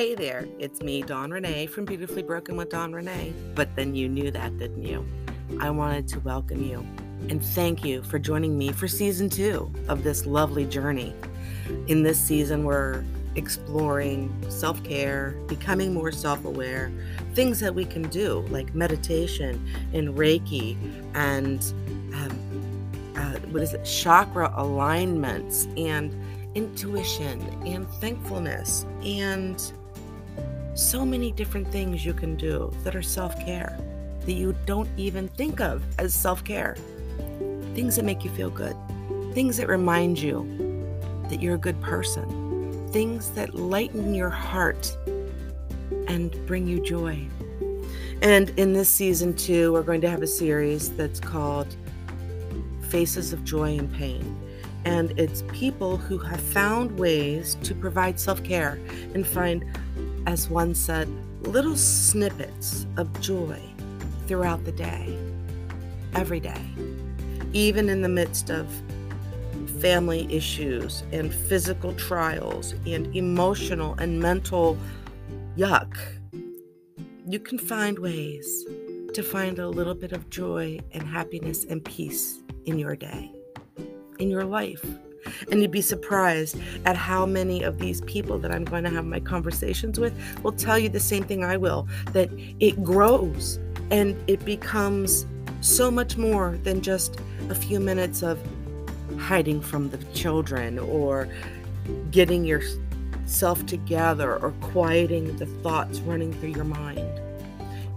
Hey there, it's me, Dawn Ranae from Beautifully Broken with Dawn Ranae. But then you knew that, didn't you? I wanted to welcome you and thank you for joining me for season two of this lovely journey. In this season, we're exploring self care, becoming more self aware, things that we can do like meditation and Reiki and um, uh, what is it, chakra alignments and intuition and thankfulness and so many different things you can do that are self care that you don't even think of as self care. Things that make you feel good, things that remind you that you're a good person, things that lighten your heart and bring you joy. And in this season, too, we're going to have a series that's called Faces of Joy and Pain and it's people who have found ways to provide self care and find, as one said, little snippets of joy throughout the day, every day, even in the midst of family issues and physical trials and emotional and mental yuck. You can find ways to find a little bit of joy and happiness and peace in your day in your life. And you'd be surprised at how many of these people that I'm going to have my conversations with will tell you the same thing I will that it grows and it becomes so much more than just a few minutes of hiding from the children or getting yourself together or quieting the thoughts running through your mind.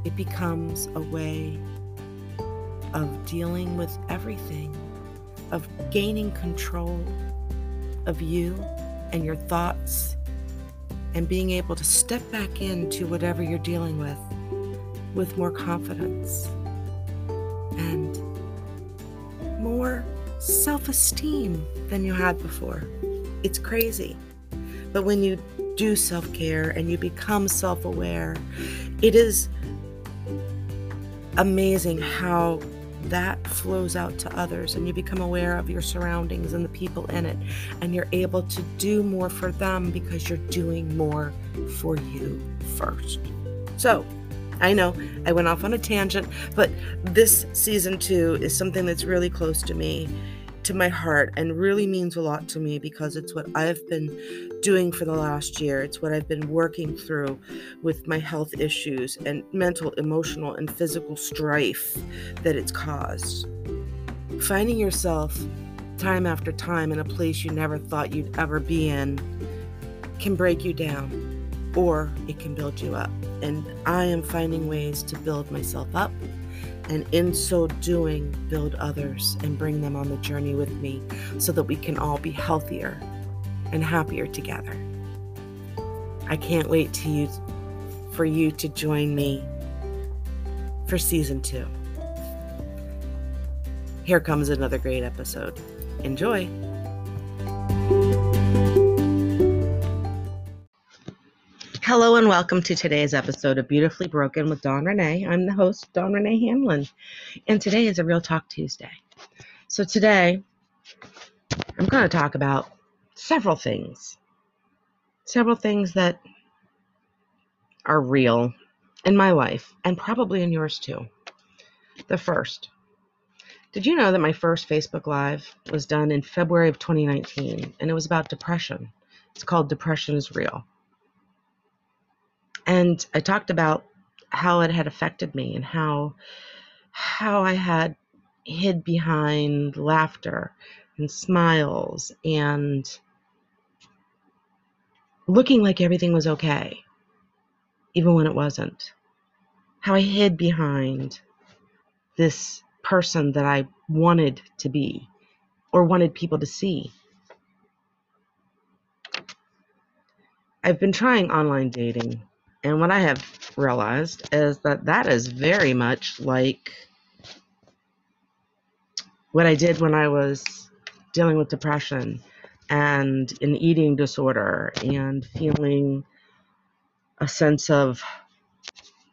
It becomes a way of dealing with everything of gaining control of you and your thoughts and being able to step back into whatever you're dealing with with more confidence and more self esteem than you had before. It's crazy. But when you do self care and you become self aware, it is amazing how that flows out to others and you become aware of your surroundings and the people in it and you're able to do more for them because you're doing more for you first. So, I know I went off on a tangent, but this season 2 is something that's really close to me to my heart and really means a lot to me because it's what I've been doing for the last year. It's what I've been working through with my health issues and mental, emotional, and physical strife that it's caused. Finding yourself time after time in a place you never thought you'd ever be in can break you down or it can build you up. And I am finding ways to build myself up and in so doing, build others and bring them on the journey with me so that we can all be healthier and happier together. I can't wait to you, for you to join me for season two. Here comes another great episode. Enjoy. Hello and welcome to today's episode of Beautifully Broken with Dawn Ranae. I'm the host, Dawn Ranae Hanlon, and today is a Real Talk Tuesday. So today, I'm going to talk about several things. Several things that are real in my life and probably in yours too. The first, did you know that my first Facebook Live was done in February of 2019 and it was about depression? It's called Depression is Real. And I talked about how it had affected me and how how I had hid behind laughter and smiles and looking like everything was okay, even when it wasn't. How I hid behind this person that I wanted to be or wanted people to see. I've been trying online dating and what I have realized is that that is very much like what I did when I was dealing with depression and an eating disorder and feeling a sense of,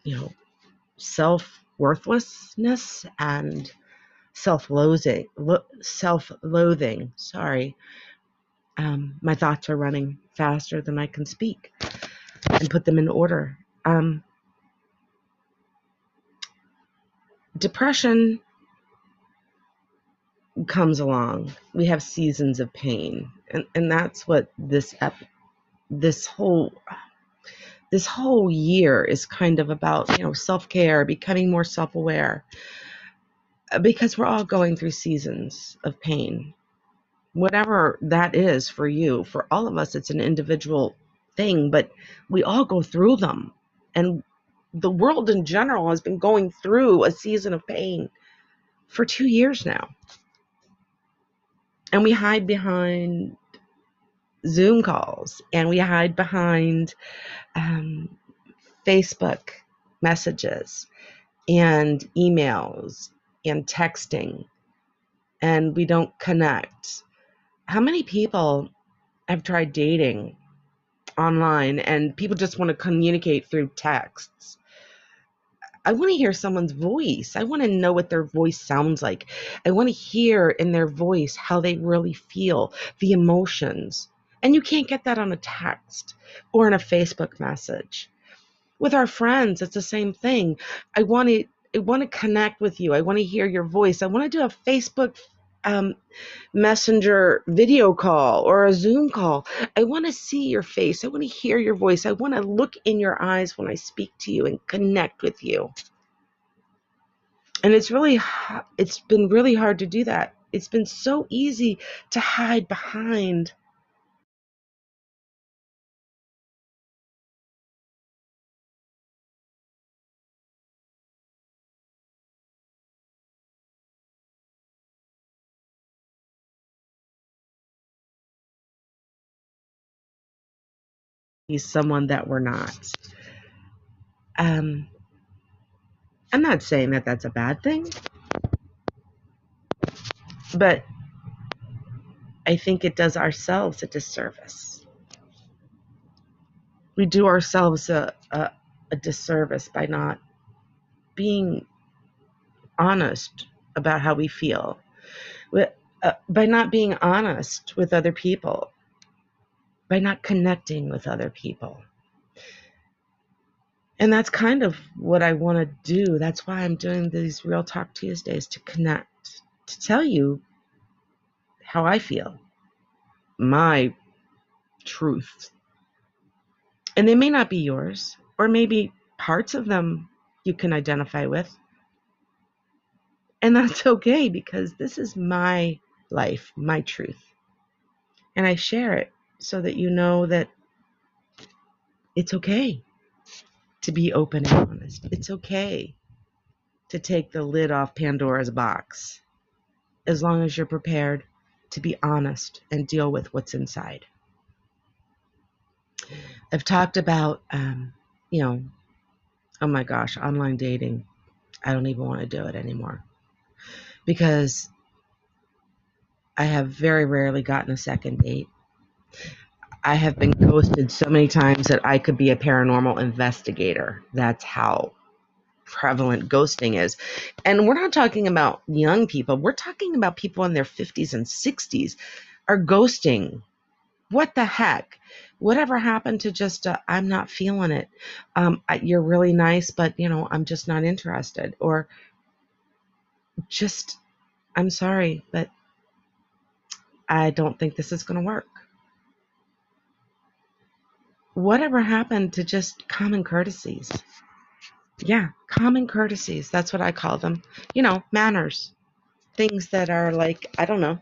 you know, self worthlessness and self loathing. Lo- self loathing. Sorry. Um, my thoughts are running faster than I can speak. And put them in order. Um, depression comes along. We have seasons of pain, and and that's what this ep- this whole this whole year is kind of about you know self-care becoming more self-aware uh, because we're all going through seasons of pain whatever that is for you for all of us it's an individual thing but we all go through them and the world in general has been going through a season of pain for 2 years now and we hide behind Zoom calls and we hide behind um, Facebook messages and emails and texting, and we don't connect. How many people have tried dating online and people just want to communicate through texts? I want to hear someone's voice. I want to know what their voice sounds like. I want to hear in their voice how they really feel, the emotions. And you can't get that on a text or in a Facebook message. With our friends, it's the same thing. I want to I want to connect with you. I want to hear your voice. I want to do a Facebook um, messenger video call or a Zoom call. I want to see your face. I want to hear your voice. I want to look in your eyes when I speak to you and connect with you. And it's really, it's been really hard to do that. It's been so easy to hide behind He's someone that we're not. Um, I'm not saying that that's a bad thing, but I think it does ourselves a disservice. We do ourselves a, a, a disservice by not being honest about how we feel, uh, by not being honest with other people by not connecting with other people. And that's kind of what I want to do. That's why I'm doing these Real Talk Tuesdays to connect, to tell you how I feel, my truth. And they may not be yours, or maybe parts of them you can identify with. And that's okay because this is my life, my truth. And I share it so that you know that it's okay to be open and honest. It's okay to take the lid off Pandora's box as long as you're prepared to be honest and deal with what's inside. I've talked about, um, you know, oh my gosh, online dating. I don't even want to do it anymore because I have very rarely gotten a second date. I have been ghosted so many times that I could be a paranormal investigator. That's how prevalent ghosting is. And we're not talking about young people, we're talking about people in their 50s and 60s are ghosting. What the heck? Whatever happened to just, uh, I'm not feeling it. Um, you're really nice, but, you know, I'm just not interested. Or just, I'm sorry, but I don't think this is going to work whatever happened to just common courtesies? Yeah, common courtesies. That's what I call them. You know, manners. Things that are like, I don't know,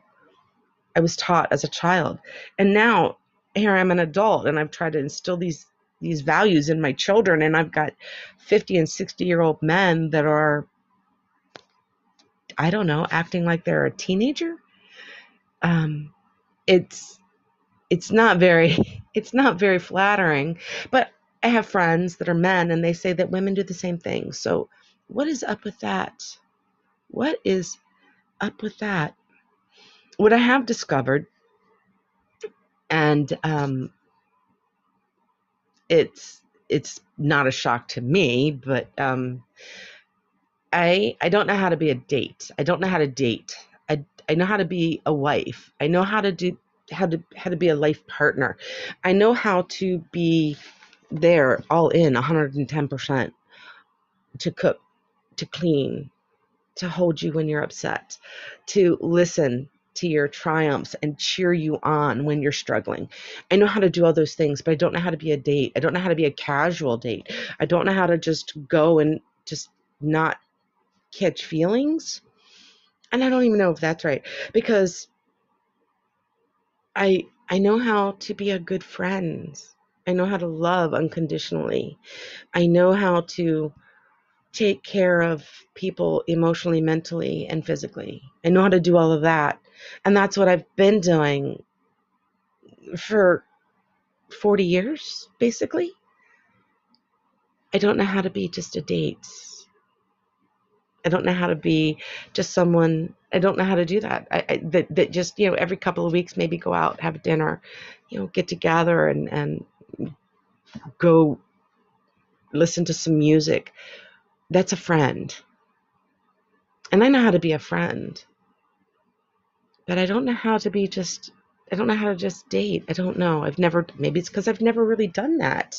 I was taught as a child. And now here I'm an adult and I've tried to instill these these values in my children and I've got 50 and 60 year old men that are I don't know, acting like they're a teenager. Um it's it's not very it's not very flattering but i have friends that are men and they say that women do the same thing. So what is up with that? What is up with that? What i have discovered and um, it's it's not a shock to me but um, i i don't know how to be a date. I don't know how to date. I i know how to be a wife. I know how to do how to how to be a life partner. I know how to be there all in 110% to cook, to clean, to hold you when you're upset, to listen to your triumphs and cheer you on when you're struggling. I know how to do all those things, but I don't know how to be a date. I don't know how to be a casual date. I don't know how to just go and just not catch feelings. And I don't even know if that's right because I I know how to be a good friend. I know how to love unconditionally. I know how to take care of people emotionally, mentally, and physically. I know how to do all of that. And that's what I've been doing for 40 years, basically. I don't know how to be just a date. I don't know how to be just someone. I don't know how to do that. I, I, that that just you know every couple of weeks maybe go out have dinner, you know get together and and go listen to some music. That's a friend. And I know how to be a friend. But I don't know how to be just I don't know how to just date. I don't know. I've never maybe it's because I've never really done that.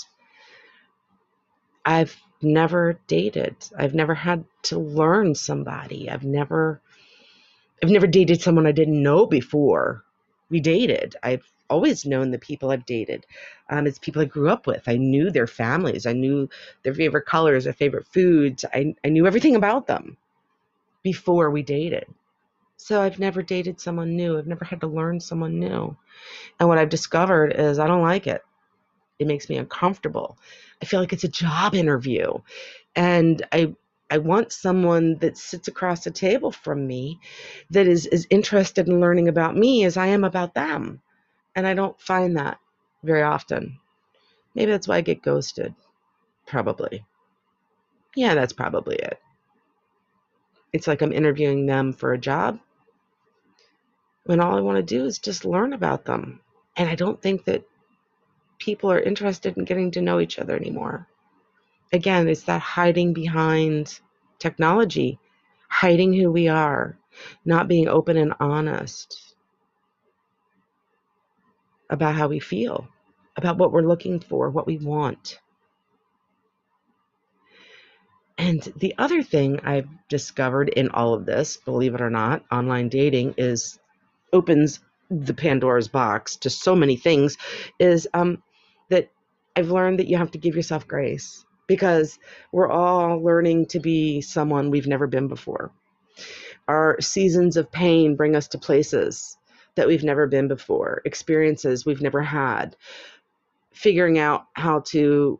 I've never dated. I've never had to learn somebody. I've never I've never dated someone I didn't know before we dated. I've always known the people I've dated. Um, it's people I grew up with. I knew their families. I knew their favorite colors, their favorite foods. I, I knew everything about them before we dated. So I've never dated someone new. I've never had to learn someone new. And what I've discovered is I don't like it. It makes me uncomfortable. I feel like it's a job interview. And I I want someone that sits across the table from me that is as interested in learning about me as I am about them. And I don't find that very often. Maybe that's why I get ghosted. Probably. Yeah, that's probably it. It's like I'm interviewing them for a job when all I want to do is just learn about them. And I don't think that people are interested in getting to know each other anymore. Again, it's that hiding behind technology, hiding who we are, not being open and honest about how we feel, about what we're looking for, what we want. And the other thing I've discovered in all of this, believe it or not, online dating is opens the Pandora's box to so many things is um, that I've learned that you have to give yourself grace because we're all learning to be someone we've never been before. Our seasons of pain bring us to places that we've never been before, experiences we've never had, figuring out how to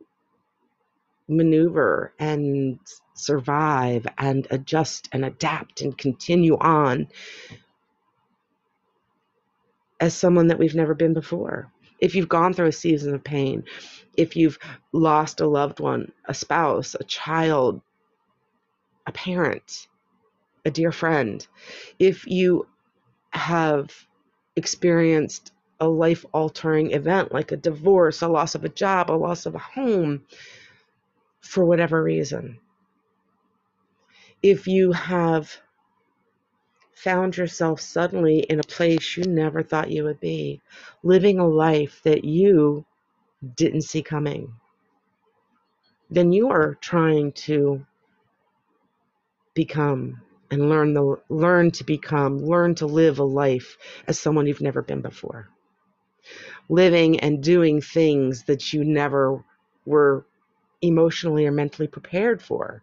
maneuver and survive and adjust and adapt and continue on as someone that we've never been before. If you've gone through a season of pain, if you've lost a loved one, a spouse, a child, a parent, a dear friend, if you have experienced a life altering event like a divorce, a loss of a job, a loss of a home, for whatever reason, if you have found yourself suddenly in a place you never thought you would be, living a life that you didn't see coming, then you are trying to become and learn the learn to become, learn to live a life as someone you've never been before. Living and doing things that you never were emotionally or mentally prepared for,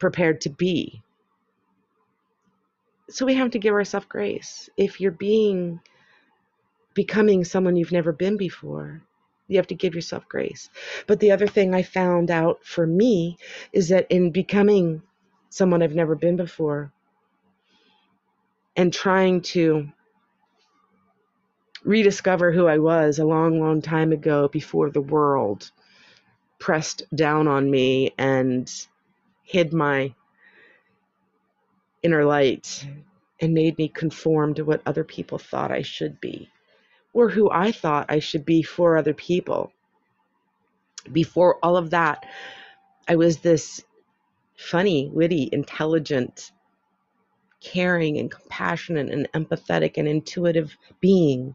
prepared to be so we have to give ourselves grace. If you're being becoming someone you've never been before, you have to give yourself grace. But the other thing I found out for me is that in becoming someone I've never been before and trying to rediscover who I was a long, long time ago before the world pressed down on me and hid my inner light and made me conform to what other people thought I should be or who I thought I should be for other people. Before all of that, I was this funny, witty, intelligent, caring, and compassionate, and empathetic, and intuitive being.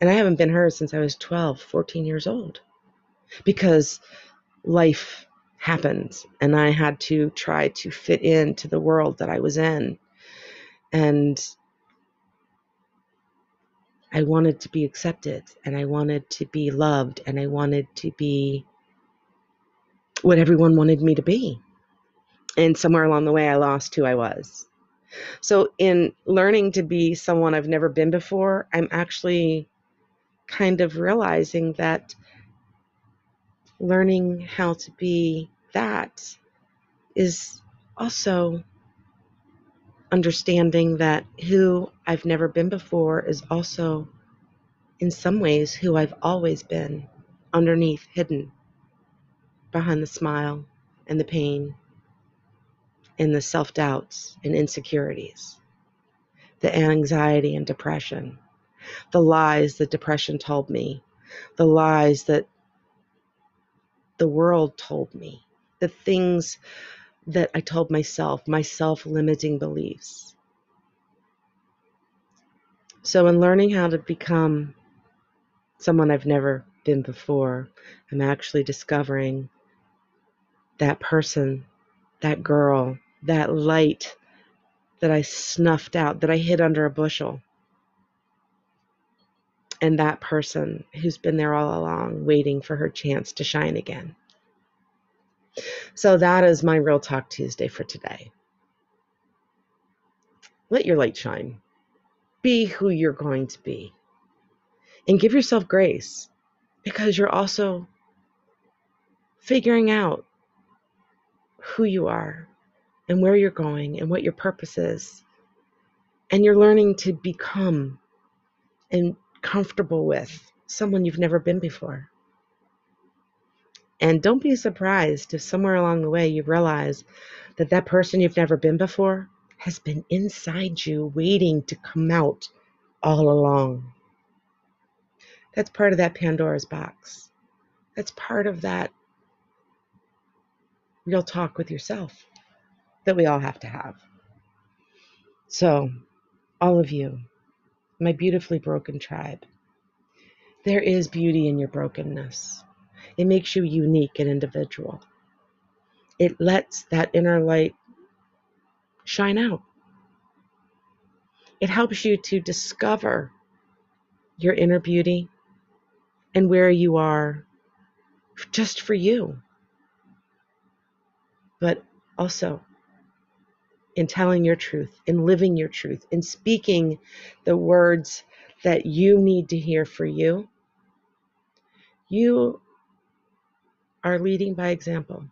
And I haven't been her since I was 12, 14 years old. because life happened and I had to try to fit into the world that I was in. And I wanted to be accepted and I wanted to be loved and I wanted to be what everyone wanted me to be. And somewhere along the way, I lost who I was. So, in learning to be someone I've never been before, I'm actually kind of realizing that learning how to be that is also understanding that who I've never been before is also, in some ways, who I've always been underneath, hidden behind the smile and the pain and the self doubts and insecurities, the anxiety and depression, the lies that depression told me, the lies that the world told me, the things that I told myself, my self limiting beliefs. So, in learning how to become someone I've never been before, I'm actually discovering that person, that girl, that light that I snuffed out, that I hid under a bushel. And that person who's been there all along, waiting for her chance to shine again. So that is my Real Talk Tuesday for today. Let your light shine. Be who you're going to be. And give yourself grace because you're also figuring out who you are and where you're going and what your purpose is. And you're learning to become and comfortable with someone you've never been before. And don't be surprised if somewhere along the way you realize that that person you've never been before has been inside you waiting to come out all along. That's part of that Pandora's box. That's part of that real talk with yourself that we all have to have. So, all of you, my beautifully broken tribe, there is beauty in your brokenness. It makes you unique and individual. It lets that inner light shine out. It helps you to discover your inner beauty and where you are just for you. But also in telling your truth, in living your truth, in speaking the words that you need to hear for you, you are leading by example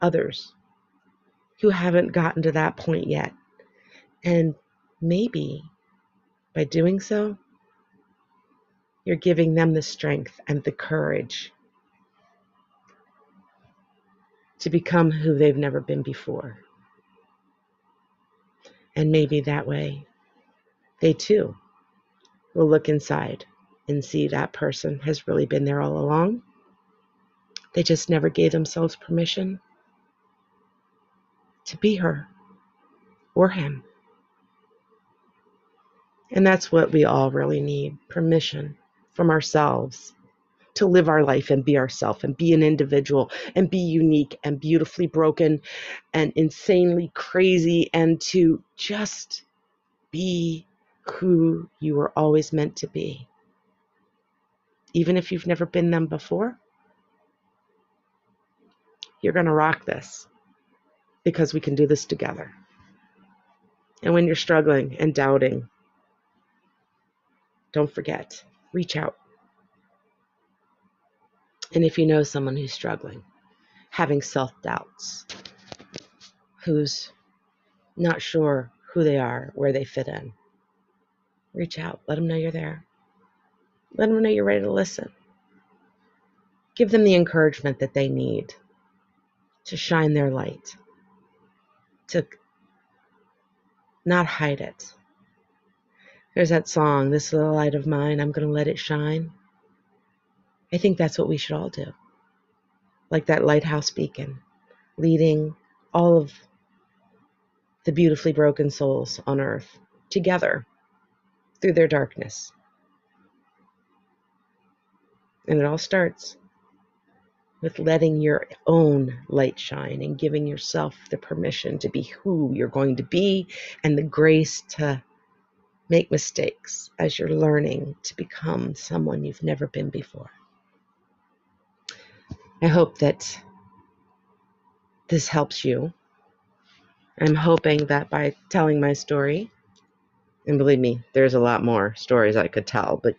others who haven't gotten to that point yet. And maybe by doing so, you're giving them the strength and the courage to become who they've never been before. And maybe that way they too will look inside and see that person has really been there all along. They just never gave themselves permission to be her or him. And that's what we all really need permission from ourselves to live our life and be ourselves and be an individual and be unique and beautifully broken and insanely crazy and to just be who you were always meant to be. Even if you've never been them before, you're going to rock this because we can do this together. And when you're struggling and doubting, don't forget, reach out. And if you know someone who's struggling, having self doubts, who's not sure who they are, where they fit in, reach out. Let them know you're there. Let them know you're ready to listen. Give them the encouragement that they need to shine their light, to not hide it. There's that song, This Little Light of Mine, I'm going to let it shine. I think that's what we should all do. Like that lighthouse beacon, leading all of the beautifully broken souls on earth together through their darkness. And it all starts with letting your own light shine and giving yourself the permission to be who you're going to be and the grace to make mistakes as you're learning to become someone you've never been before. I hope that this helps you. I'm hoping that by telling my story, and believe me, there's a lot more stories I could tell, but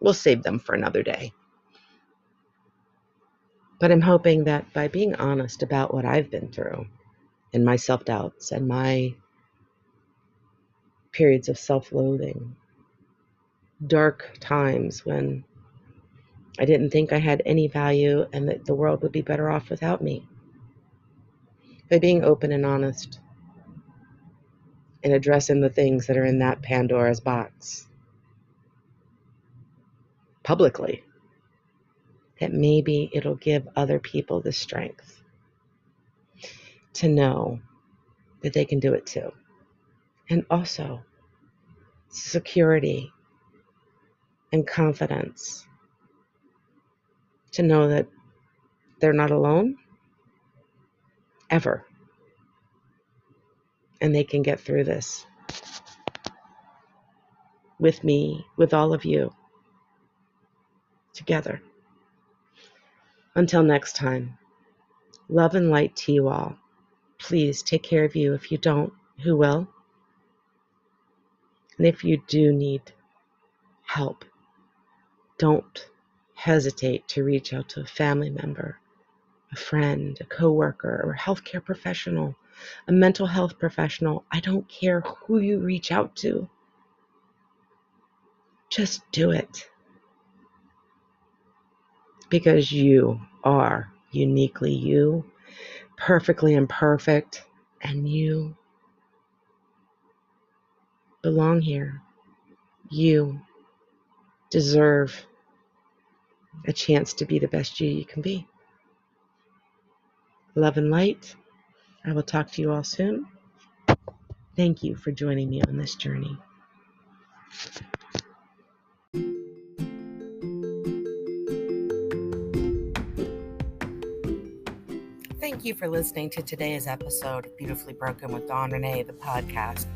we'll save them for another day. But I'm hoping that by being honest about what I've been through and my self doubts and my periods of self loathing, dark times when I didn't think I had any value and that the world would be better off without me. By being open and honest and addressing the things that are in that Pandora's box publicly that maybe it'll give other people the strength to know that they can do it too. And also security and confidence to know that they're not alone ever. And they can get through this with me, with all of you, together. Until next time, love and light to you all. Please take care of you. If you don't, who will? And if you do need help, don't hesitate to reach out to a family member, a friend, a coworker, or a healthcare professional, a mental health professional. I don't care who you reach out to. Just do it because you are uniquely you, perfectly imperfect, and you belong here. You deserve a chance to be the best you you can be. Love and light. I will talk to you all soon. Thank you for joining me on this journey. Thank you for listening to today's episode of Beautifully Broken with Dawn Ranae, the podcast.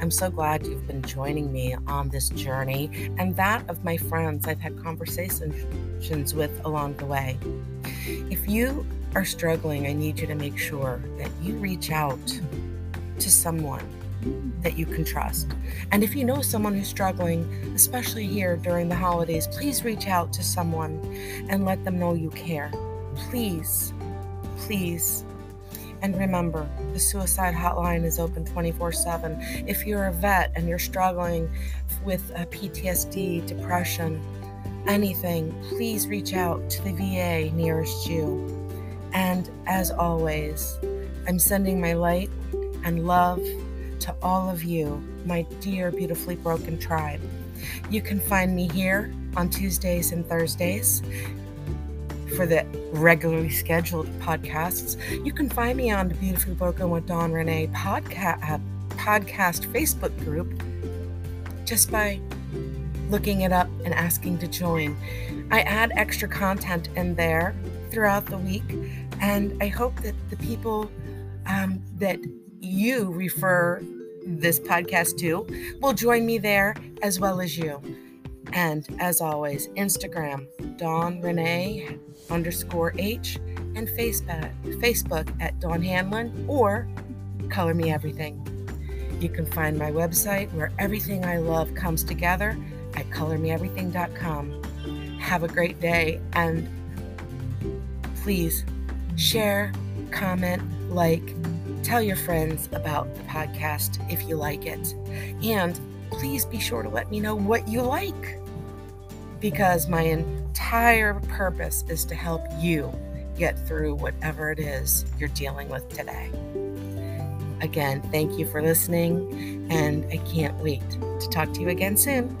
I'm so glad you've been joining me on this journey and that of my friends I've had conversations with along the way. If you are struggling, I need you to make sure that you reach out to someone that you can trust. And if you know someone who's struggling, especially here during the holidays, please reach out to someone and let them know you care. Please please. And remember, the suicide hotline is open 24 7. If you're a vet and you're struggling with PTSD, depression, anything, please reach out to the VA nearest you. And as always, I'm sending my light and love to all of you, my dear, beautifully broken tribe. You can find me here on Tuesdays and Thursdays for the regularly scheduled podcasts. You can find me on the Beautifully Broken with Dawn Ranae podcast, uh, podcast Facebook group just by looking it up and asking to join. I add extra content in there throughout the week, and I hope that the people um, that you refer this podcast to will join me there as well as you. And as always, Instagram, Dawn Ranae underscore H, and Facebook, Facebook at Dawn Hanlon or Color Me Everything. You can find my website where everything I love comes together at colormeeverything.com. Have a great day and please share, comment, like, tell your friends about the podcast if you like it. And please be sure to let me know what you like because my entire purpose is to help you get through whatever it is you're dealing with today. Again, thank you for listening, and I can't wait to talk to you again soon.